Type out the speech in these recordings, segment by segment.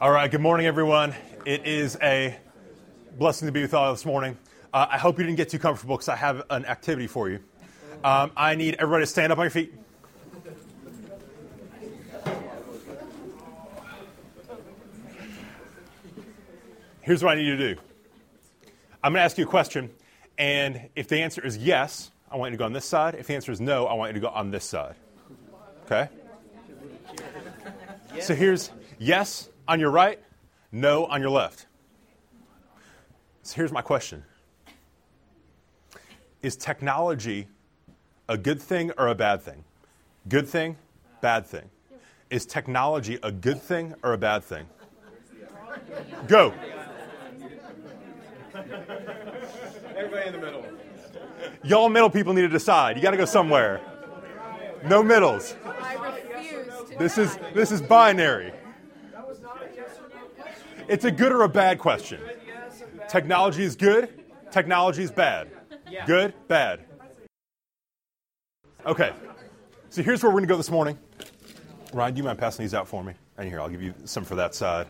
All right, good morning, everyone. It is a blessing to be with all this morning. Uh, I hope you didn't get too comfortable because I have an activity for you. Um, I need everybody to stand up on your feet. Here's what I need you to do I'm going to ask you a question, and if the answer is yes, I want you to go on this side. If the answer is no, I want you to go on this side. Okay? So here's yes on your right, no on your left. So here's my question Is technology a good thing or a bad thing? Good thing, bad thing. Is technology a good thing or a bad thing? Go. Everybody in the middle. Y'all middle people need to decide. You got to go somewhere. No middles. I refuse to. This is this is binary. It's a good or a bad question. Technology is good. Technology is bad. Good, bad. Okay. So here's where we're going to go this morning. Ryan, do you mind passing these out for me? And here, I'll give you some for that side.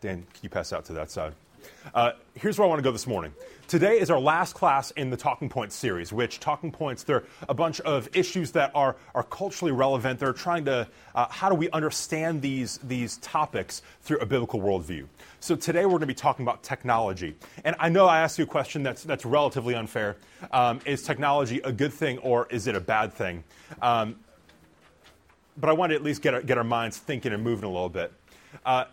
Dan, can you pass out to that side? Uh, here's where I want to go this morning. Today is our last class in the Talking Points series, which Talking Points, they're a bunch of issues that are, are culturally relevant. They're trying to, uh, how do we understand these, these topics through a biblical worldview? So today we're going to be talking about technology. And I know I asked you a question that's, that's relatively unfair. Um, is technology a good thing or is it a bad thing? Um, but I want to at least get our, get our minds thinking and moving a little bit. Uh,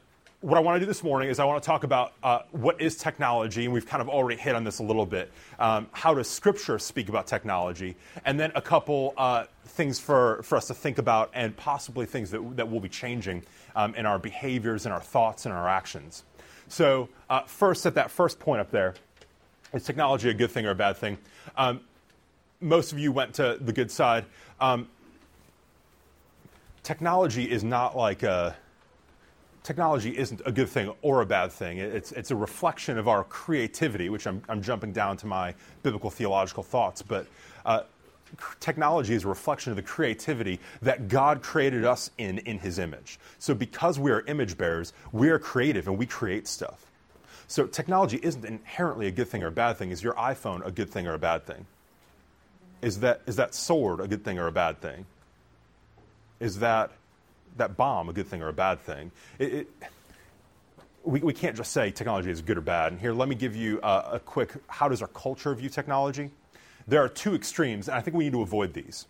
what I want to do this morning is I want to talk about uh, what is technology, and we've kind of already hit on this a little bit. Um, how does Scripture speak about technology? And then a couple uh, things for, for us to think about, and possibly things that, that will be changing um, in our behaviors, and our thoughts, and our actions. So, uh, first, at that first point up there, is technology a good thing or a bad thing? Um, most of you went to the good side. Um, technology is not like a technology isn't a good thing or a bad thing. It's, it's a reflection of our creativity, which I'm, I'm jumping down to my biblical theological thoughts. But uh, technology is a reflection of the creativity that God created us in in His image. So because we are image bearers, we are creative and we create stuff. So technology isn't inherently a good thing or a bad thing. Is your iPhone a good thing or a bad thing? Is that, is that sword a good thing or a bad thing? Is that that bomb a good thing or a bad thing? It, it, we, we can't just say technology is good or bad. And here, let me give you a, a quick how does our culture view technology? There are two extremes, and I think we need to avoid these.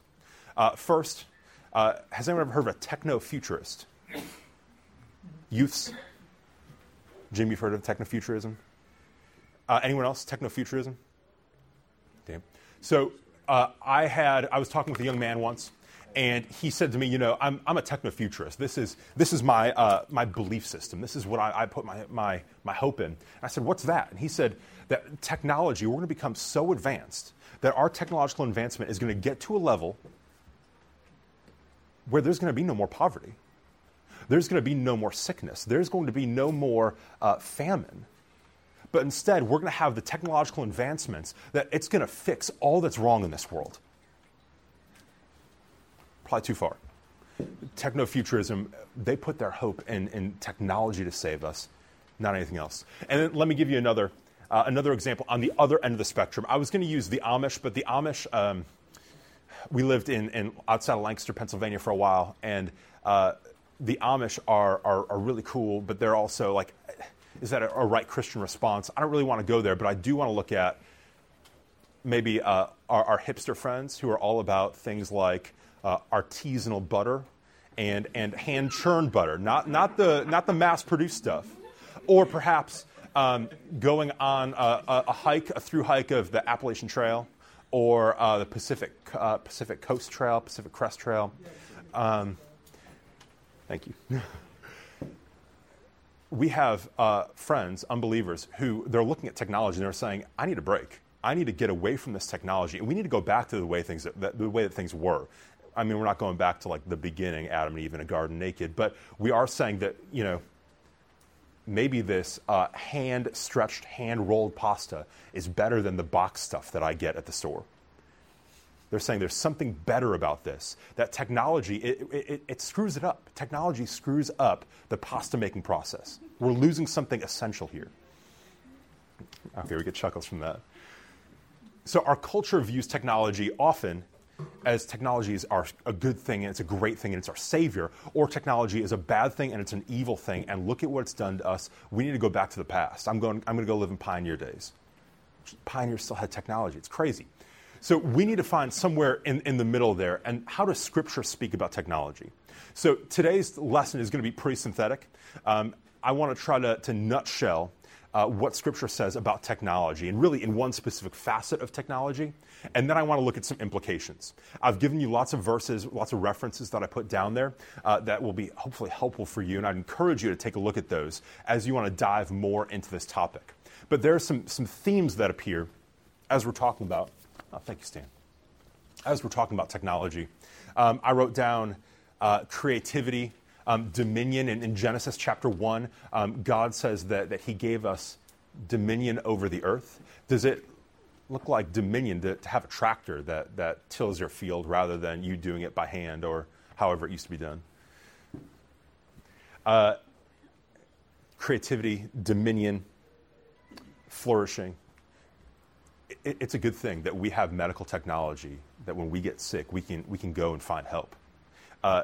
Uh, first, uh, has anyone ever heard of a techno futurist? Youths? Jim, you've heard of technofuturism? Uh, anyone else? Techno futurism? Damn. So uh, I had I was talking with a young man once, and he said to me, you know, I'm, I'm a technofuturist. This is this is my uh, my belief system. This is what I, I put my, my my hope in. I said, what's that? And he said that technology we're going to become so advanced that our technological advancement is going to get to a level where there's going to be no more poverty there's going to be no more sickness. There's going to be no more uh, famine. But instead, we're going to have the technological advancements that it's going to fix all that's wrong in this world. Probably too far. Technofuturism, they put their hope in, in technology to save us, not anything else. And then let me give you another, uh, another example on the other end of the spectrum. I was going to use the Amish, but the Amish, um, we lived in, in outside of Lancaster, Pennsylvania for a while, and uh, the Amish are, are, are, really cool, but they're also like, is that a, a, right Christian response? I don't really want to go there, but I do want to look at maybe uh, our, our, hipster friends who are all about things like uh, artisanal butter and, and hand churned butter, not, not, the, not the mass produced stuff. Or perhaps um, going on a, a, hike, a through hike of the Appalachian Trail or uh, the Pacific, uh, Pacific Coast Trail, Pacific Crest Trail. Um, Thank you. we have uh, friends, unbelievers, who they're looking at technology and they're saying, I need a break. I need to get away from this technology, and we need to go back to the way things that, the way that things were. I mean, we're not going back to like the beginning, Adam and Eve in a garden naked, but we are saying that you know maybe this uh, hand stretched, hand rolled pasta is better than the box stuff that I get at the store. They're saying there's something better about this. That technology, it, it, it screws it up. Technology screws up the pasta making process. We're losing something essential here. Okay, we get chuckles from that. So our culture views technology often as technology is a good thing and it's a great thing and it's our savior, or technology is a bad thing and it's an evil thing, and look at what it's done to us. We need to go back to the past. I'm going, I'm going to go live in pioneer days. Pioneers still had technology. It's crazy. So we need to find somewhere in, in the middle there. And how does Scripture speak about technology? So today's lesson is going to be pretty synthetic. Um, I want to try to, to nutshell uh, what Scripture says about technology, and really in one specific facet of technology. And then I want to look at some implications. I've given you lots of verses, lots of references that I put down there uh, that will be hopefully helpful for you, and I'd encourage you to take a look at those as you want to dive more into this topic. But there are some, some themes that appear as we're talking about. Oh, thank you, Stan. As we're talking about technology, um, I wrote down uh, creativity, um, dominion. And in Genesis chapter 1, um, God says that, that He gave us dominion over the earth. Does it look like dominion to, to have a tractor that, that tills your field rather than you doing it by hand or however it used to be done? Uh, creativity, dominion, flourishing. It, it's a good thing that we have medical technology that when we get sick, we can, we can go and find help. Uh,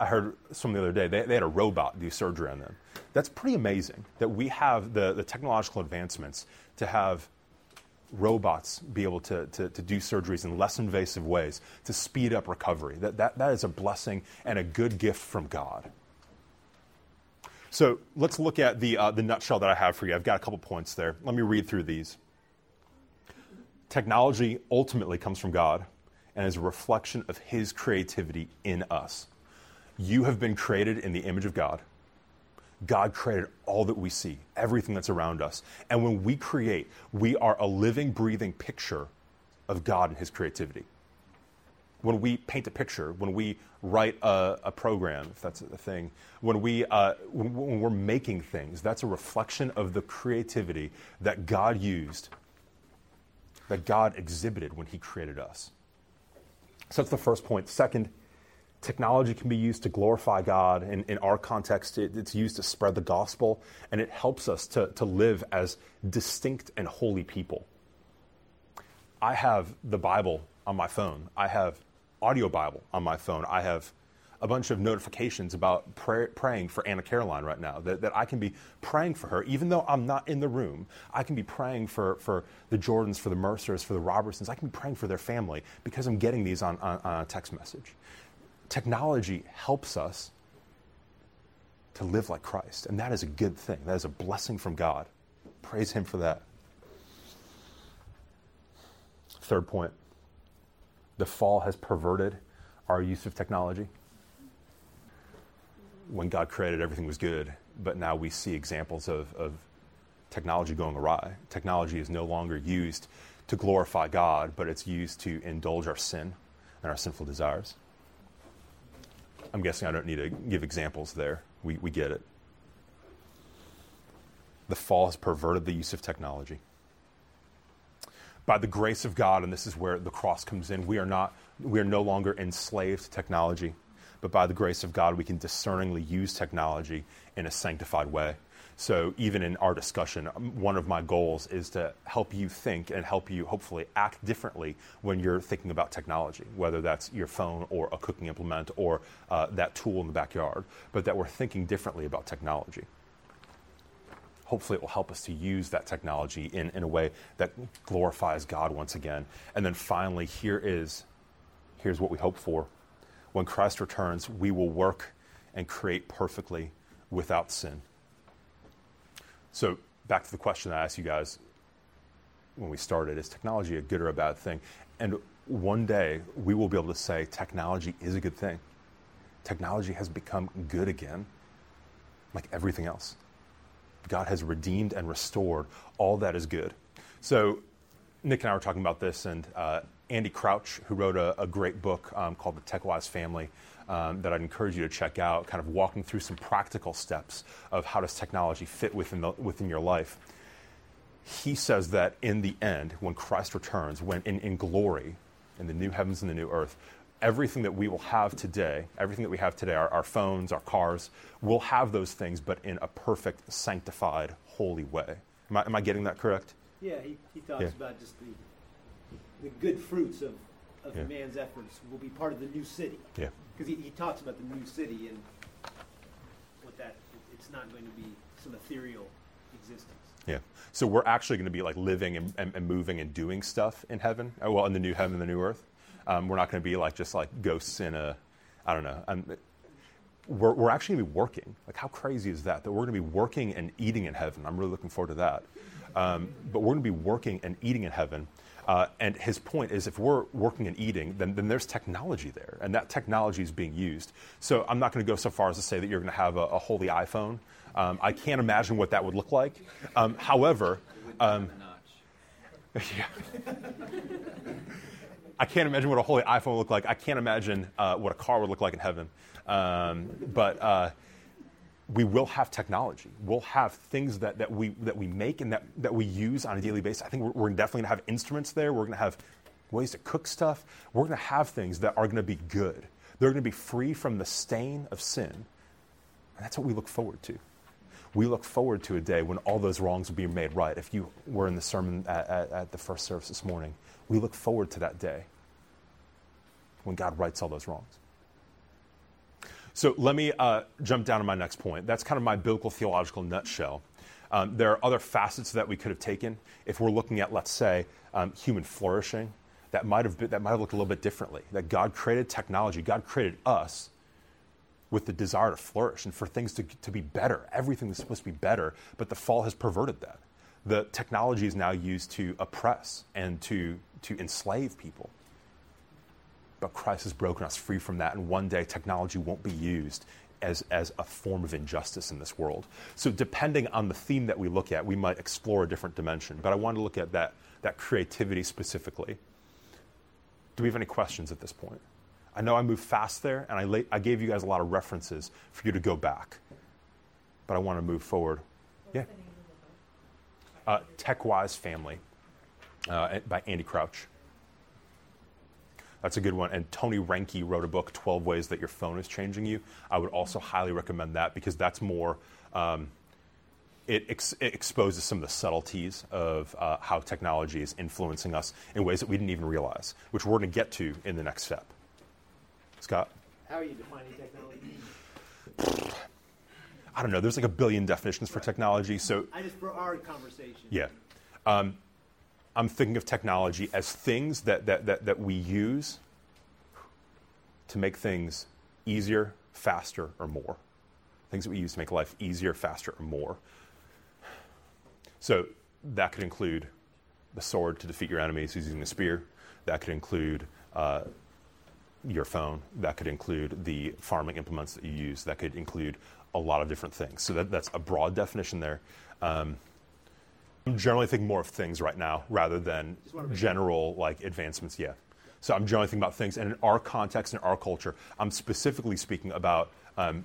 I heard some the other day, they, they, had a robot do surgery on them. That's pretty amazing that we have the, the technological advancements to have robots be able to, to, to, do surgeries in less invasive ways to speed up recovery. That, that, that is a blessing and a good gift from God. So let's look at the, uh, the nutshell that I have for you. I've got a couple points there. Let me read through these. Technology ultimately comes from God and is a reflection of His creativity in us. You have been created in the image of God. God created all that we see, everything that's around us. And when we create, we are a living, breathing picture of God and His creativity. When we paint a picture, when we write a, a program, if that's a thing, when, we, uh, when, when we're making things, that's a reflection of the creativity that God used, that God exhibited when He created us. So that's the first point. Second, technology can be used to glorify God. In, in our context, it, it's used to spread the gospel, and it helps us to, to live as distinct and holy people. I have the Bible on my phone. I have audio Bible on my phone. I have a bunch of notifications about pray, praying for Anna Caroline right now, that, that I can be praying for her, even though I'm not in the room. I can be praying for, for the Jordans, for the Mercers, for the Robertsons. I can be praying for their family because I'm getting these on, on, on a text message technology helps us to live like Christ. And that is a good thing. That is a blessing from God. Praise Him for that. Third point the fall has perverted our use of technology. When God created, everything was good, but now we see examples of, of technology going awry. Technology is no longer used to glorify God, but it's used to indulge our sin and our sinful desires. I'm guessing I don't need to give examples there. We, we get it. The fall has perverted the use of technology. By the grace of God, and this is where the cross comes in, we are, not, we are no longer enslaved to technology, but by the grace of God, we can discerningly use technology in a sanctified way. So, even in our discussion, um, one of my goals is to help you think and help you hopefully act differently when you're thinking about technology, whether that's your phone or a cooking implement or uh, that tool in the backyard, but that we're thinking differently about technology. Hopefully, it will help us to use that technology in, in a way that glorifies God once again. And then finally, here is here's what we hope for. When Christ returns, we will work and create perfectly without sin. So, back to the question I asked you guys when we started is technology a good or a bad thing? And one day we will be able to say technology is a good thing. Technology has become good again, like everything else. God has redeemed and restored all that is good. So, Nick and I were talking about this, and uh, Andy Crouch, who wrote a, a great book um, called The TechWise Family, um, that I'd encourage you to check out, kind of walking through some practical steps of how does technology fit within, the, within your life. He says that in the end, when Christ returns, when in, in glory, in the new heavens and the new earth, everything that we will have today, everything that we have today, our, our phones, our cars, will have those things, but in a perfect, sanctified, holy way. Am I, am I getting that correct? Yeah, he, he talks Yeah. about just the the good fruits of, of Yeah. man's efforts will be part of the new city. Yeah. Because he, he talks about the new city and what that it's not going to be some ethereal existence. Yeah. So we're actually going to be like living and, and, and moving and doing stuff in heaven. uh, Well, in the new heaven and the new earth. Um, we're not going to be like just like ghosts in a, I don't know. Um, we're, we're actually going to be working. Like, how crazy is that? That we're going to be working and eating in heaven. I'm really looking forward to that. Um, but we're going to be working and eating in heaven. Uh, and his point is if we're working and eating, then, then there's technology there, and that technology is being used. So I'm not going to go so far as to say that you're going to have a, a holy iPhone. Um, I can't imagine what that would look like. Um, however, um, yeah. I can't imagine what a holy iPhone would look like. I can't imagine uh, what a car would look like in heaven. Um, but uh, we will have technology. We'll have things that, that, we, that we make and that, that we use on a daily basis. I think we're, we're definitely going to have instruments there. We're going to have ways to cook stuff. We're going to have things that are going to be good. They're going to be free from the stain of sin. And that's what we look forward to. We look forward to a day when all those wrongs will be made right. If you were in the sermon at, at, at the first service this morning, we look forward to that day when God rights all those wrongs. So let me uh, jump down to my next point. That's kind of my biblical theological nutshell. Um, there are other facets that we could have taken. If we're looking at, let's say, um, human flourishing, that might have been, that might have looked a little bit differently. That God created technology, God created us with the desire to flourish and for things to, to be better. Everything is supposed to be better, but the fall has perverted that. The technology is now used to oppress and to, to enslave people. But Christ has broken us free from that, and one day technology won't be used as, as a form of injustice in this world. So, depending on the theme that we look at, we might explore a different dimension. But I want to look at that, that creativity specifically. Do we have any questions at this point? I know I moved fast there, and I, la- I gave you guys a lot of references for you to go back. But I want to move forward. Yeah. Uh, TechWise Family uh, by Andy Crouch. That's a good one. And Tony Reinke wrote a book, 12 Ways That Your Phone is Changing You. I would also highly recommend that because that's more, um, it, ex- it exposes some of the subtleties of uh, how technology is influencing us in ways that we didn't even realize, which we're going to get to in the next step. Scott? How are you defining technology? I don't know. There's like a billion definitions for technology. So, I just for our conversation. yeah. Um, I'm thinking of technology as things that, that, that, that we use to make things easier, faster, or more. Things that we use to make life easier, faster, or more. So that could include the sword to defeat your enemies using the spear. That could include uh, your phone. That could include the farming implements that you use. That could include a lot of different things. So that, that's a broad definition there. Um, I'm generally thinking more of things right now rather than Just wanna make- general like advancements. Yeah. So I'm generally thinking about things, and in our context, in our culture, I'm specifically speaking about. Um,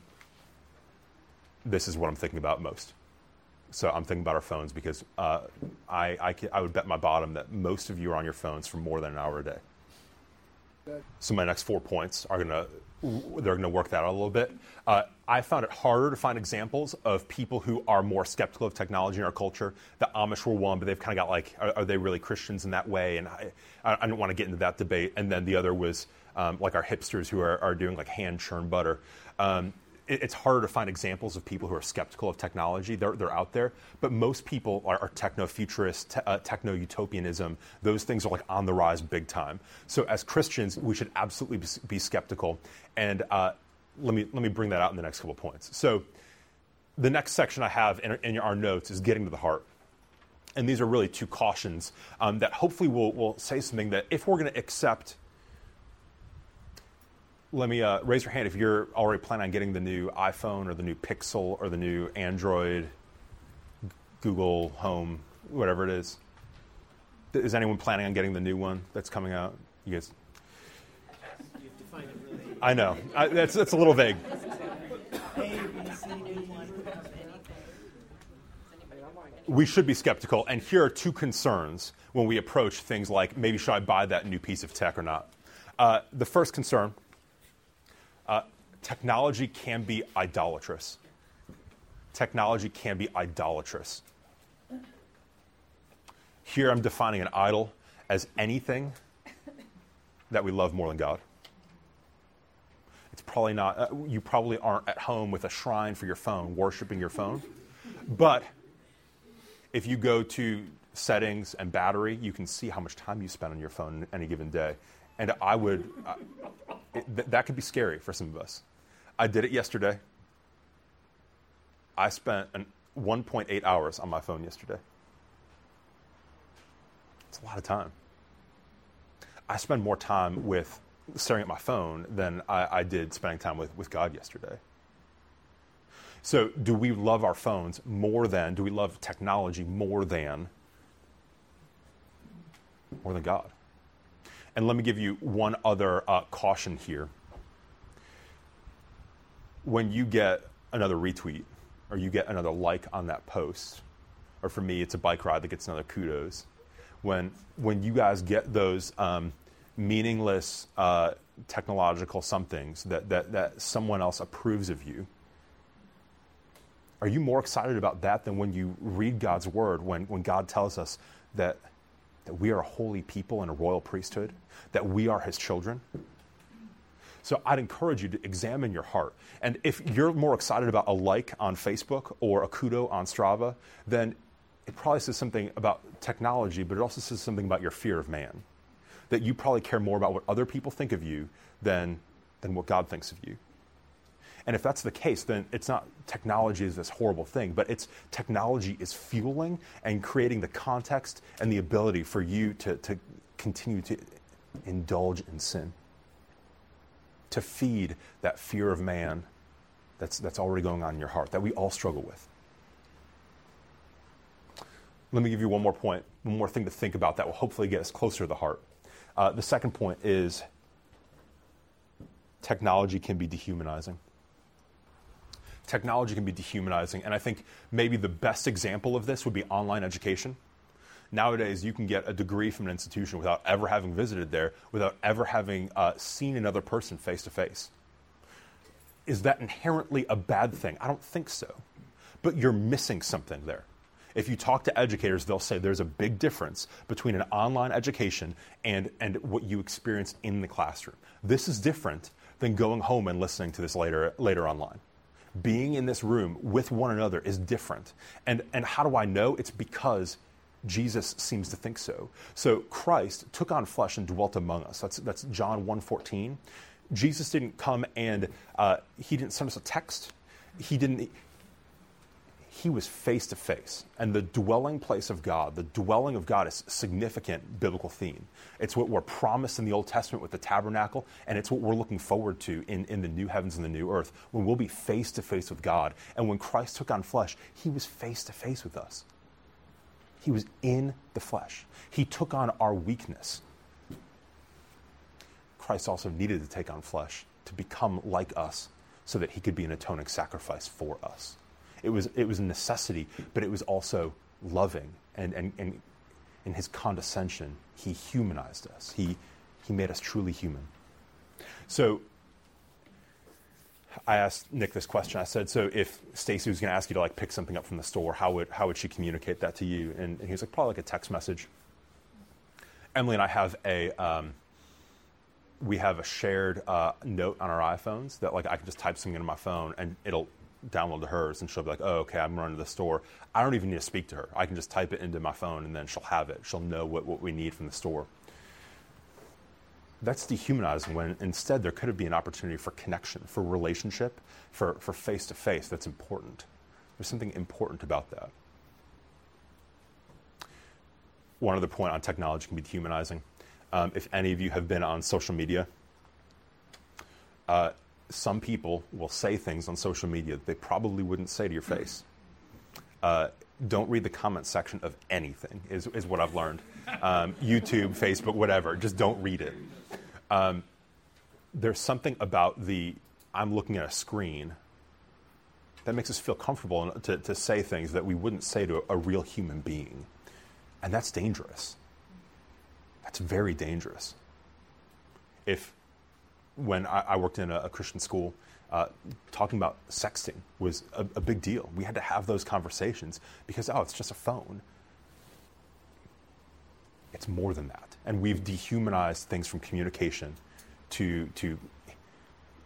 this is what I'm thinking about most. So I'm thinking about our phones because uh, I, I, I would bet my bottom that most of you are on your phones for more than an hour a day. So my next four points are gonna they're gonna work that out a little bit. Uh, I found it harder to find examples of people who are more skeptical of technology in our culture. The Amish were one, but they've kind of got like, are, are they really Christians in that way? And I, I don't want to get into that debate. And then the other was um, like our hipsters who are, are doing like hand churned butter. Um, it's harder to find examples of people who are skeptical of technology. They're, they're out there, but most people are, are techno futurists, te- uh, techno utopianism. Those things are like on the rise big time. So as Christians, we should absolutely be, be skeptical. And uh, let me let me bring that out in the next couple points. So the next section I have in, in our notes is getting to the heart. And these are really two cautions um, that hopefully will, will say something that if we're going to accept let me uh, raise your hand if you're already planning on getting the new iPhone or the new Pixel or the new Android, Google Home, whatever it is. Is anyone planning on getting the new one that's coming out? You guys. I know I, that's that's a little vague. We should be skeptical. And here are two concerns when we approach things like maybe should I buy that new piece of tech or not. Uh, the first concern technology can be idolatrous. Technology can be idolatrous. Here I'm defining an idol as anything that we love more than God. It's probably not, uh, you probably aren't at home with a shrine for your phone, worshiping your phone. But if you go to settings and battery, you can see how much time you spend on your phone any given day. And I would, uh, it, th- that could be scary for some of us. I did it yesterday. I spent an 1.8 hours on my phone yesterday. It's a lot of time. I spend more time with staring at my phone than I, I did spending time with, with God yesterday. So, do we love our phones more than, do we love technology more than, more than God? And let me give you one other uh, caution here. When you get another retweet or you get another like on that post, or for me, it's a bike ride that gets another kudos. When, when you guys get those um, meaningless uh, technological somethings that, that, that someone else approves of you, are you more excited about that than when you read God's word, when, when God tells us that, that we are a holy people and a royal priesthood, that we are his children? So I'd encourage you to examine your heart. And if you're more excited about a like on Facebook or a kudo on Strava, then it probably says something about technology, but it also says something about your fear of man. That you probably care more about what other people think of you than, than what God thinks of you. And if that's the case, then it's not technology is this horrible thing, but it's technology is fueling and creating the context and the ability for you to, to continue to indulge in sin, to feed that fear of man that's, that's already going on in your heart that we all struggle with. Let me give you one more point, one more thing to think about that will hopefully get us closer to the heart. Uh, the second point is technology can be dehumanizing. Technology can be dehumanizing, and I think maybe the best example of this would be online education. Nowadays, you can get a degree from an institution without ever having visited there, without ever having uh, seen another person face to face. Is that inherently a bad thing? I don't think so. But you're missing something there. If you talk to educators, they'll say there's a big difference between an online education and, and what you experience in the classroom. This is different than going home and listening to this later, later online. Being in this room with one another is different. And, and how do I know? It's because Jesus seems to think so. So Christ took on flesh and dwelt among us. That's, that's John 1.14. Jesus didn't come and uh, he didn't send us a text. He didn't, he was face to face. And the dwelling place of God, the dwelling of God is a significant biblical theme. It's what we're promised in the Old Testament with the tabernacle, and it's what we're looking forward to in, in the new heavens and the new earth, when we'll be face to face with God. And when Christ took on flesh, he was face to face with us. He was in the flesh. He took on our weakness. Christ also needed to take on flesh to become like us so that he could be an atoning sacrifice for us. It was, it was a necessity, but it was also loving. And, and, and in his condescension, he humanized us. He, he made us truly human. So I asked Nick this question. I said, "So if Stacy was going to ask you to like pick something up from the store, how would how would she communicate that to you?" And, and he was like, "Probably like a text message." Emily and I have a um, we have a shared uh, note on our iPhones that like I can just type something into my phone and it'll download to hers, and she'll be like, "Oh, okay, I'm running to the store." I don't even need to speak to her. I can just type it into my phone, and then she'll have it. She'll know what, what we need from the store that's dehumanizing when instead there could have been an opportunity for connection, for relationship, for, for face-to-face that's important. There's something important about that. One other point on technology can be dehumanizing. Um, if any of you have been on social media, uh, some people will say things on social media that they probably wouldn't say to your face. Uh, don't read the comment section of anything, is, is what I've learned. Um, YouTube, Facebook, whatever. Just don't read it. Um, there's something about the I'm looking at a screen that makes us feel comfortable to, to say things that we wouldn't say to a, real human being. And that's dangerous. That's very dangerous. If, when I, I worked in a, a Christian school, uh, talking about sexting was a, a big deal. We had to have those conversations because, oh, it's just a phone. It's more than that. And we've dehumanized things from communication to, to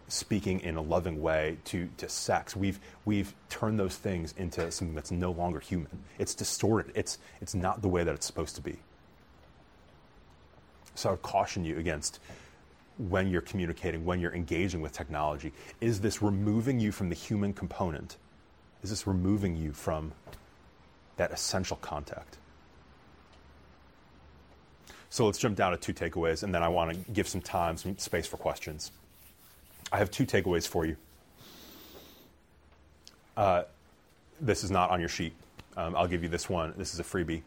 speaking in a loving way to, to sex. We've, we've turned those things into something that's no longer human. It's distorted, it's, it's not the way that it's supposed to be. So I would caution you against when you're communicating, when you're engaging with technology. Is this removing you from the human component? Is this removing you from that essential contact? So let's jump down to two takeaways, and then I want to give some time, some space for questions. I have two takeaways for you. Uh, this is not on your sheet. Um, I'll give you this one. This is a freebie.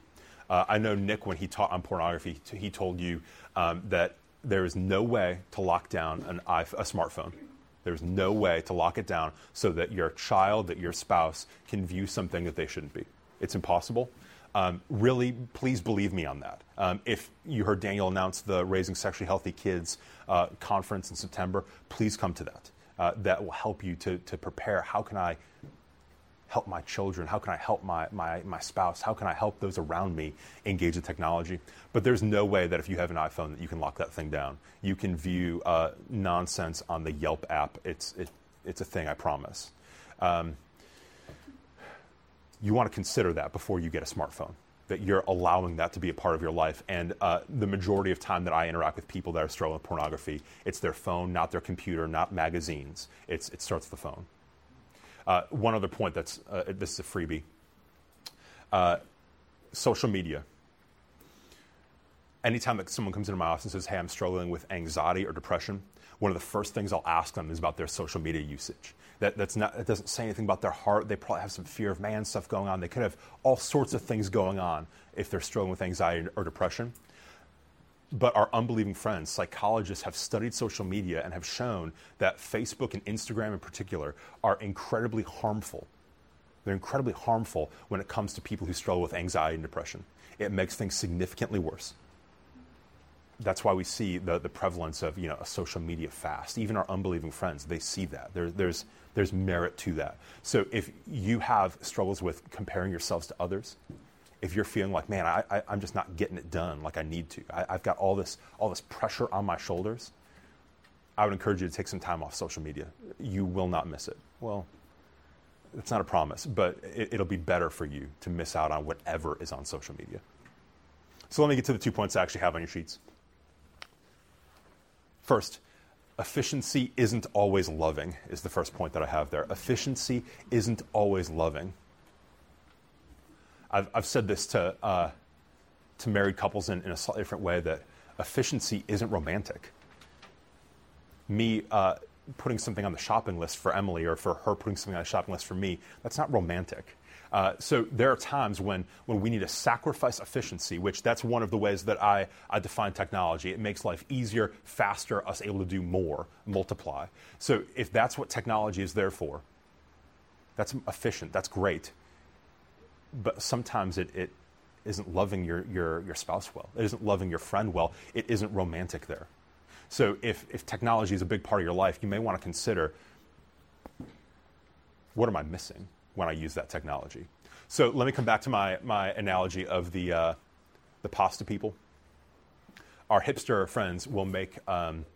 Uh, I know Nick, when he taught on pornography, he told you um, that there is no way to lock down an iPhone, a smartphone. There's no way to lock it down so that your child, that your spouse can view something that they shouldn't be. It's impossible. Um, really, please believe me on that. Um, if you heard Daniel announce the Raising Sexually Healthy Kids uh, conference in September, please come to that. Uh, that will help you to, to prepare. How can I help my children? How can I help my, my, my spouse? How can I help those around me engage in technology? But there's no way that if you have an iPhone that you can lock that thing down. You can view uh, nonsense on the Yelp app. It's, it, it's a thing, I promise. Um, you want to consider that before you get a smartphone that you're allowing that to be a part of your life. And uh, the majority of time that I interact with people that are struggling with pornography, it's their phone, not their computer, not magazines. It's, it starts the phone. Uh, one other point that's uh, this is a freebie. Uh, social media. Anytime that someone comes into my office and says, "Hey, I'm struggling with anxiety or depression," one of the first things I'll ask them is about their social media usage. That, that's not, it doesn't say anything about their heart. They probably have some fear of man stuff going on. They could have all sorts of things going on if they're struggling with anxiety or depression. But our unbelieving friends, psychologists, have studied social media and have shown that Facebook and Instagram in particular are incredibly harmful. They're incredibly harmful when it comes to people who struggle with anxiety and depression. It makes things significantly worse that's why we see the, the prevalence of you know a social media fast. Even our unbelieving friends, they see that. There, there's there's merit to that. So if you have struggles with comparing yourselves to others, if you're feeling like, man, I, am just not getting it done like I need to, I, I've got all this all this pressure on my shoulders, I would encourage you to take some time off social media. You will not miss it. Well, it's not a promise, but it, it'll be better for you to miss out on whatever is on social media. So let me get to the two points I actually have on your sheets. First, efficiency isn't always loving, is the first point that I have there. Efficiency isn't always loving. I've, I've said this to, uh, to married couples in, in, a slightly different way that efficiency isn't romantic. Me uh, putting something on the shopping list for Emily or for her putting something on the shopping list for me, that's not romantic. Uh, so there are times when, when we need to sacrifice efficiency, which that's one of the ways that I, I define technology. It makes life easier, faster, us able to do more, multiply. So if that's what technology is there for, that's efficient, that's great. But sometimes it, it isn't loving your, your, your spouse well. It isn't loving your friend well. It isn't romantic there. So if, if technology is a big part of your life, you may want to consider what am I missing? When I use that technology. So let me come back to my, my analogy of the, uh, the pasta people. Our hipster friends will make, um,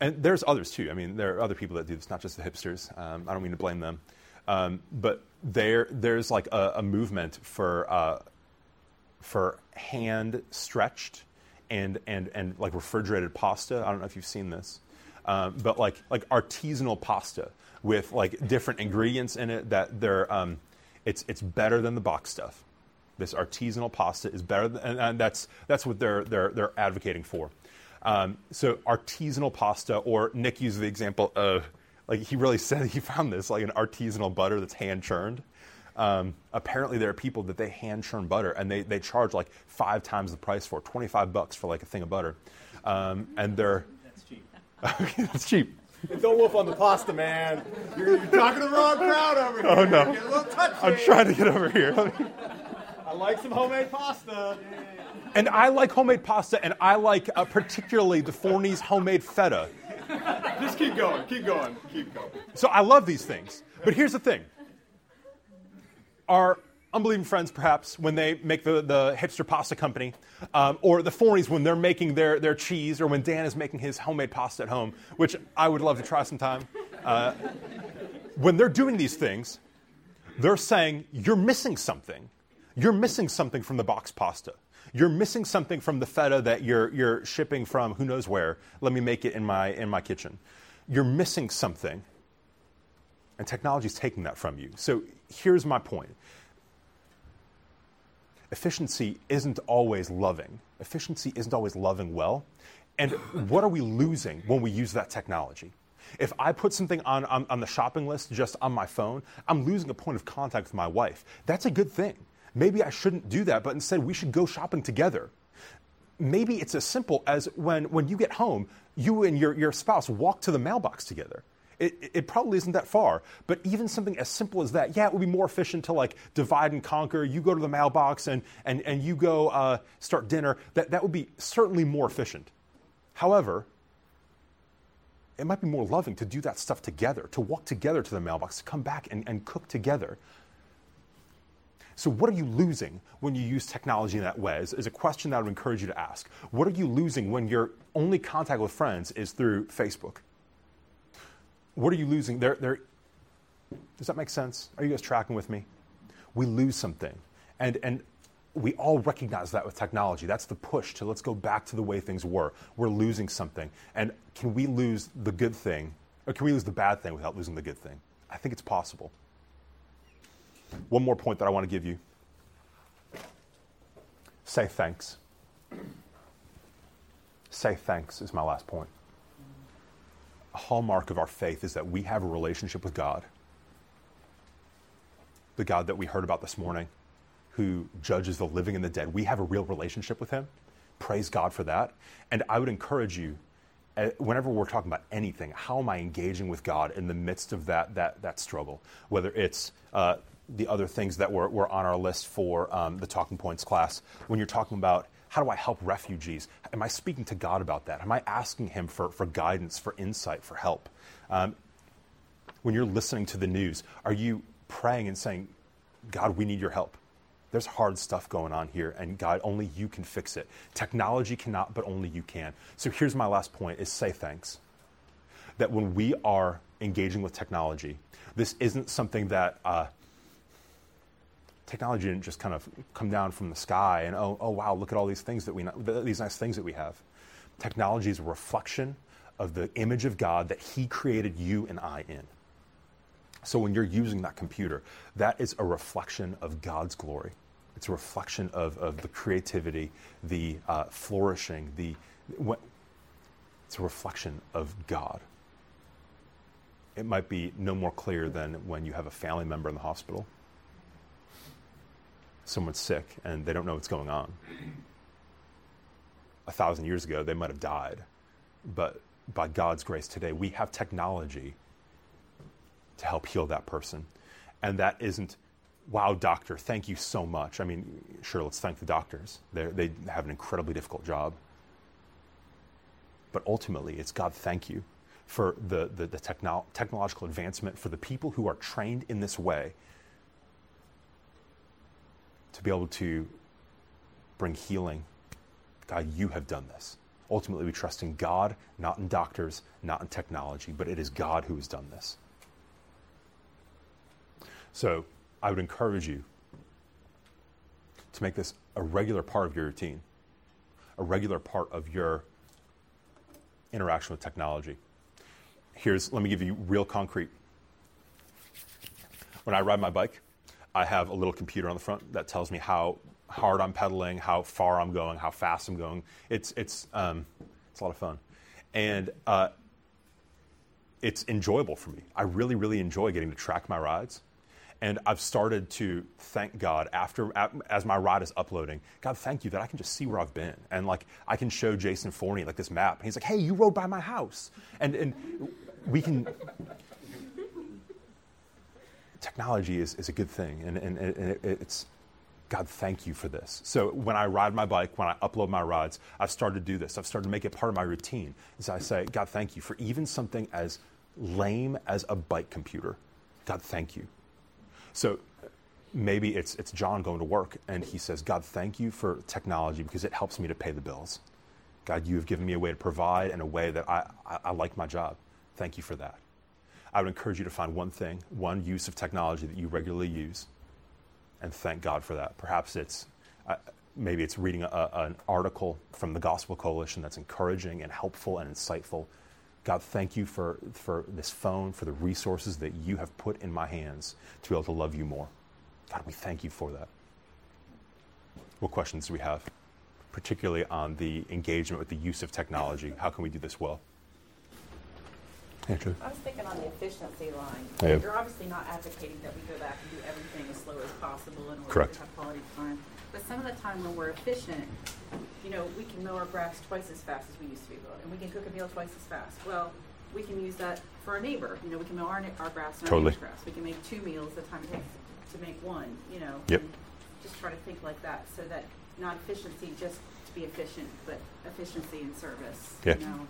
and there's others too. I mean, there are other people that do this, not just the hipsters. Um, I don't mean to blame them. Um, but there, there's like a, a movement for, uh, for hand stretched and, and, and like refrigerated pasta. I don't know if you've seen this. Um, but like, like artisanal pasta with like different ingredients in it that they're um, it's it's better than the box stuff. This artisanal pasta is better, than, and, and that's that's what they're they're they're advocating for. Um, so artisanal pasta, or Nick used the example of like he really said he found this like an artisanal butter that's hand churned. Um, apparently, there are people that they hand churn butter and they, they charge like five times the price for 25 bucks for like a thing of butter. Um, and they're. That's cheap. okay, that's cheap. Don't wolf on the pasta, man. You're, you're talking to the wrong crowd over here. Oh, no. Get a little touchy. I'm trying to get over here. I like some homemade pasta. And I like homemade pasta, and I like uh, particularly the Forney's homemade feta. Just keep going. Keep going. Keep going. So I love these things. But here's the thing our unbelieving friends, perhaps, when they make the, the hipster pasta company, um, or the Forneys when they're making their, their cheese, or when Dan is making his homemade pasta at home, which I would love to try sometime. Uh, when they're doing these things, they're saying, You're missing something. You're missing something from the box pasta. You're missing something from the feta that you're, you're shipping from who knows where. Let me make it in my, in my kitchen. You're missing something. And technology is taking that from you. So here's my point efficiency isn't always loving. Efficiency isn't always loving well. And what are we losing when we use that technology? If I put something on, on, on, the shopping list just on my phone, I'm losing a point of contact with my wife. That's a good thing. Maybe I shouldn't do that, but instead we should go shopping together. Maybe it's as simple as when, when you get home, you and your, your spouse walk to the mailbox together. It, it, probably isn't that far, but even something as simple as that, yeah, it would be more efficient to like divide and conquer. You go to the mailbox and, and, and you go uh, start dinner. That, that would be certainly more efficient. However, it might be more loving to do that stuff together, to walk together to the mailbox, to come back and, and cook together. So, what are you losing when you use technology in that way? Is, is a question that I would encourage you to ask. What are you losing when your only contact with friends is through Facebook? What are you losing? They're, they're, does that make sense? Are you guys tracking with me? We lose something. And, and we all recognize that with technology. That's the push to let's go back to the way things were. We're losing something. And can we lose the good thing, or can we lose the bad thing without losing the good thing? I think it's possible. One more point that I want to give you say thanks. Say thanks is my last point. Hallmark of our faith is that we have a relationship with God. The God that we heard about this morning, who judges the living and the dead. We have a real relationship with Him. Praise God for that. And I would encourage you, uh, whenever we're talking about anything, how am I engaging with God in the midst of that, that, that struggle? Whether it's uh, the other things that were, were on our list for um, the Talking Points class. When you're talking about how do I help refugees, am I speaking to God about that? Am I asking Him for, for guidance, for insight, for help? Um, when you're listening to the news, are you praying and saying, God, we need your help? There's hard stuff going on here, and God, only you can fix it. Technology cannot, but only you can. So here's my last point is say thanks. That when we are engaging with technology, this isn't something that uh, technology didn't just kind of come down from the sky and oh, oh wow, look at all these things that we these nice things that we have. Technology is a reflection of the image of God that He created you and I in. So when you're using that computer, that is a reflection of God's glory. It's a reflection of, of the creativity, the uh, flourishing, the what, it's a reflection of God. It might be no more clear than when you have a family member in the hospital someone's sick and they don't know what's going on. A thousand years ago, they might have died. But by God's grace today, we have technology to help heal that person. And that isn't, wow, doctor, thank you so much. I mean, sure, let's thank the doctors. They're, they have an incredibly difficult job. But ultimately, it's God, thank you for the, the, the techno- technological advancement, for the people who are trained in this way to be able to bring healing. God, you have done this. Ultimately, we trust in God, not in doctors, not in technology, but it is God who has done this. So I would encourage you to make this a regular part of your routine, a regular part of your interaction with technology. Here's, let me give you real concrete. When I ride my bike, I have a little computer on the front that tells me how hard I'm pedaling, how far I'm going, how fast I'm going. It's it's um, it's a lot of fun, and uh, it's enjoyable for me. I really really enjoy getting to track my rides. And I've started to thank God after as my ride is uploading. God, thank you that I can just see where I've been, and like I can show Jason Forney like this map. And he's like, "Hey, you rode by my house," and and we can. Technology is, is a good thing, and, and, and it, it's God, thank you for this. So when I ride my bike, when I upload my rides, I've started to do this. I've started to make it part of my routine. As I say, God, thank you for even something as lame as a bike computer. God, thank you. So maybe it's, it's John going to work and he says, God, thank you for technology because it helps me to pay the bills. God, you have given me a way to provide and a way that I, I, I like my job. Thank you for that. I would encourage you to find one thing, one use of technology that you regularly use, and thank God for that. Perhaps it's uh, maybe it's reading a, an article from the Gospel Coalition that's encouraging and helpful and insightful. God, thank you for, for this phone, for the resources that you have put in my hands to be able to love you more. God, we thank you for that. What questions do we have, particularly on the engagement with the use of technology? How can we do this well? Andrew. I was thinking on the efficiency line. Yeah. You're obviously not advocating that we go back and do everything as slow as possible in order Correct. to have quality time. But some of the time when we're efficient, you know, we can mow our grass twice as fast as we used to be able and we can cook a meal twice as fast. Well, we can use that for a neighbor. You know, we can mow our, our grass and our Totally. neighbor's grass. We can make two meals the time it takes to make one. You know. Yep. Just try to think like that, so that not efficiency just to be efficient, but efficiency in service. Yeah. You know.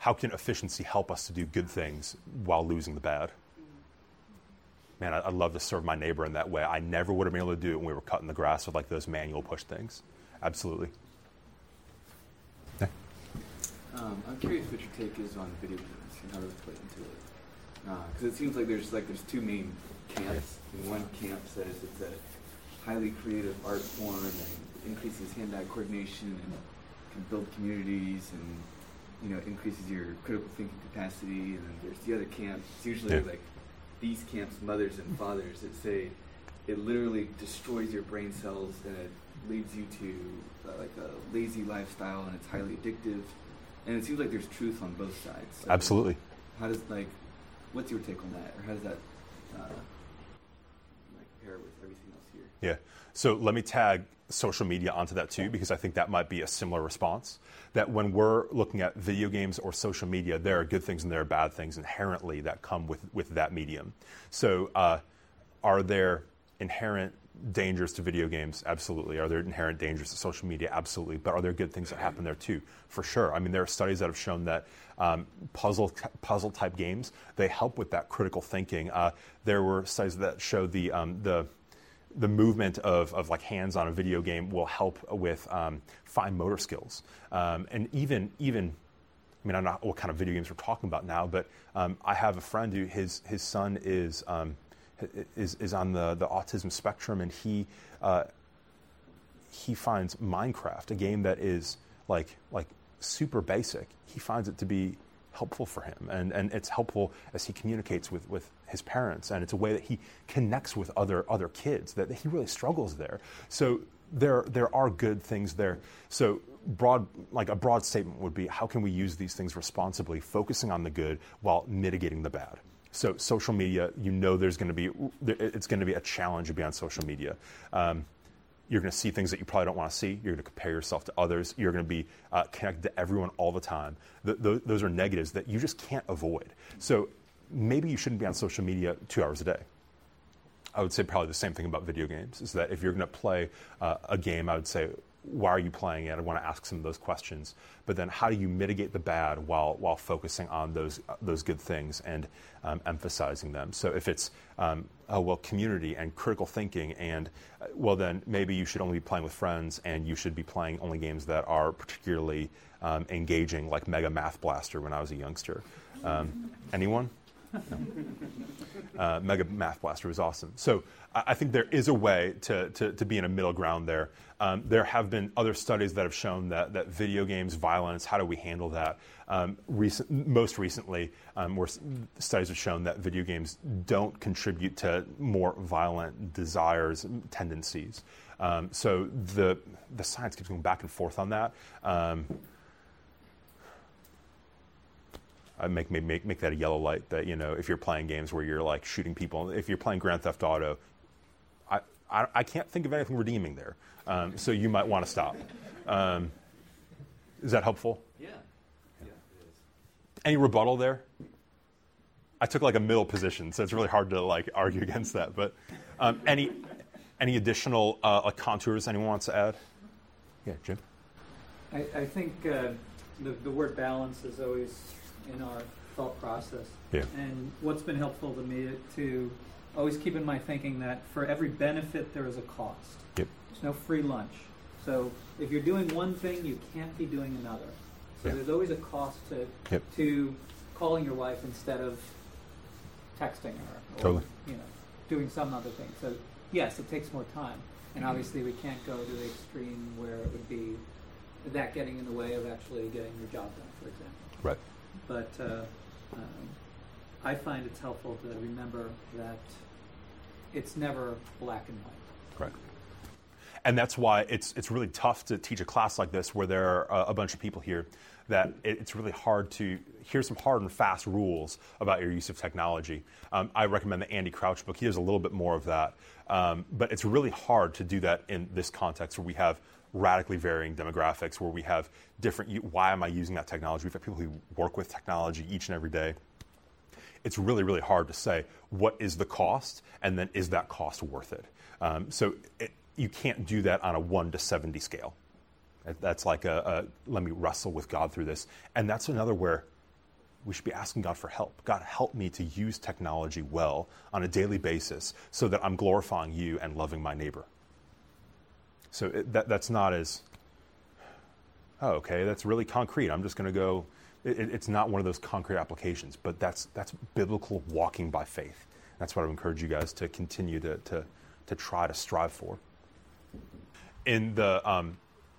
How can efficiency help us to do good things while losing the bad? Man, I- I'd love to serve my neighbor in that way. I never would have been able to do it when we were cutting the grass with like those manual push things. Absolutely. Yeah. Um, I'm curious what your take is on video games and how those play into it. Because it seems like there's like there's two main camps. And one camp says it's a highly creative art form and increases hand-eye coordination and can build communities and you know increases your critical thinking capacity. And then there's the other camp. It's usually Yeah. like these camps, mothers and fathers, that say it literally destroys your brain cells and it leads you to uh, like a lazy lifestyle and it's highly addictive. And it seems like there's truth on both sides. So Absolutely. How does like, what's your take on that, or how does that uh, like pair with everything else here? Yeah. So let me tag social media onto that too, because I think that might be a similar response. That when we're looking at video games or social media, there are good things and there are bad things inherently that come with, with that medium. So, uh, are there inherent dangers to video games? Absolutely. Are there inherent dangers to social media? Absolutely. But are there good things that happen there too? For sure. I mean, there are studies that have shown that um, puzzle puzzle type games they help with that critical thinking. Uh, there were studies that showed the um, the the movement of, of like hands on a video game will help with um, fine motor skills. Um, and even even I mean I don't know what kind of video games we're talking about now but um, I have a friend who his his son is um, is, is on the, the autism spectrum and he uh, he finds Minecraft a game that is like like super basic. He finds it to be helpful for him. And, and it's helpful as he communicates with, with his parents. And it's a way that he connects with other other kids that he really struggles there. So there there are good things there. So broad like a broad statement would be how can we use these things responsibly focusing on the good while mitigating the bad? So social media you know there's going to be it's going to be a challenge to be on social media. Um, you're going to see things that you probably don't want to see. You're going to compare yourself to others. You're going to be uh, connected to everyone all the time. Th- th- those are negatives that you just can't avoid. So maybe you shouldn't be on social media two hours a day. I would say probably the same thing about video games is that if you're going to play uh, a game, I would say, why are you playing it? I want to ask some of those questions. But then, how do you mitigate the bad while while focusing on those those good things and um, emphasizing them? So if it's um, oh well, community and critical thinking, and uh, well then maybe you should only be playing with friends, and you should be playing only games that are particularly um, engaging, like Mega Math Blaster when I was a youngster. Um, anyone? Uh, Mega Math Blaster was awesome. So I, think there is a way to, to, to be in a middle ground there. Um, there have been other studies that have shown that, that video games, violence, how do we handle that? Um, recent, most recently, um, where studies have shown that video games don't contribute to more violent desires, tendencies. Um, so the, the science keeps going back and forth on that. I make, make make make that a yellow light that you know if you're playing games where you're like shooting people if you're playing Grand Theft Auto I I, I can't think of anything redeeming there um, so you might want to stop um, is that helpful Yeah. Yeah, any rebuttal there I took like a middle position, so it's really hard to like argue against that. But um, any any additional uh, like contours anyone wants to add? Yeah, Jim. I, I think uh, the, the word balance is always in our thought process. Yeah. And what's been helpful to me to always keep in my thinking that for every benefit there is a cost. Yep. There's no free lunch. So if you're doing one thing, you can't be doing another. So there's always a cost to Yep. to calling your wife instead of texting her or Totally. you know doing some other thing. So yes, it takes more time, and obviously we can't go to the extreme where it would be that getting in the way of actually getting your job done, for example. Right. But uh, um, I find it's helpful to remember that it's never black and white. Correct. And that's why it's it's really tough to teach a class like this where there are a, bunch of people here that it, it's really hard to hear some hard and fast rules about your use of technology. Um, I recommend the Andy Crouch book. He does a little bit more of that, um, but it's really hard to do that in this context where we have radically varying demographics, where we have different. Why am I using that technology? We've got people who work with technology each and every day it's really, really hard to say what is the cost and then is that cost worth it. Um, so it, you can't do that on a 1 to 70 scale. That's like a, a let me wrestle with God through this. And that's another where we should be asking God for help. God, help me to use technology well on a daily basis so that I'm glorifying you and loving my neighbor. So it, that, that's not as, oh, okay, that's really concrete. I'm just going to go. It, it- it's not one of those concrete applications, but that's that's biblical walking by faith. That's what I would encourage you guys to continue to to, to try to strive for. In the um,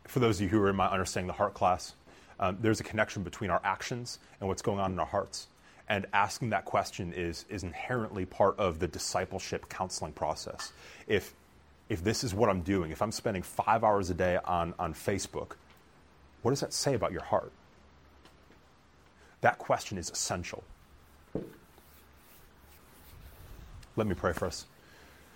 for those of you who are in my understanding the heart class, um, there's a connection between our actions and what's going on in our hearts. And asking that question is is inherently part of the discipleship counseling process. If if this is what I'm doing, if I'm spending five hours a day on, on Facebook, what does that say about your heart? That question is essential. Let me pray for us.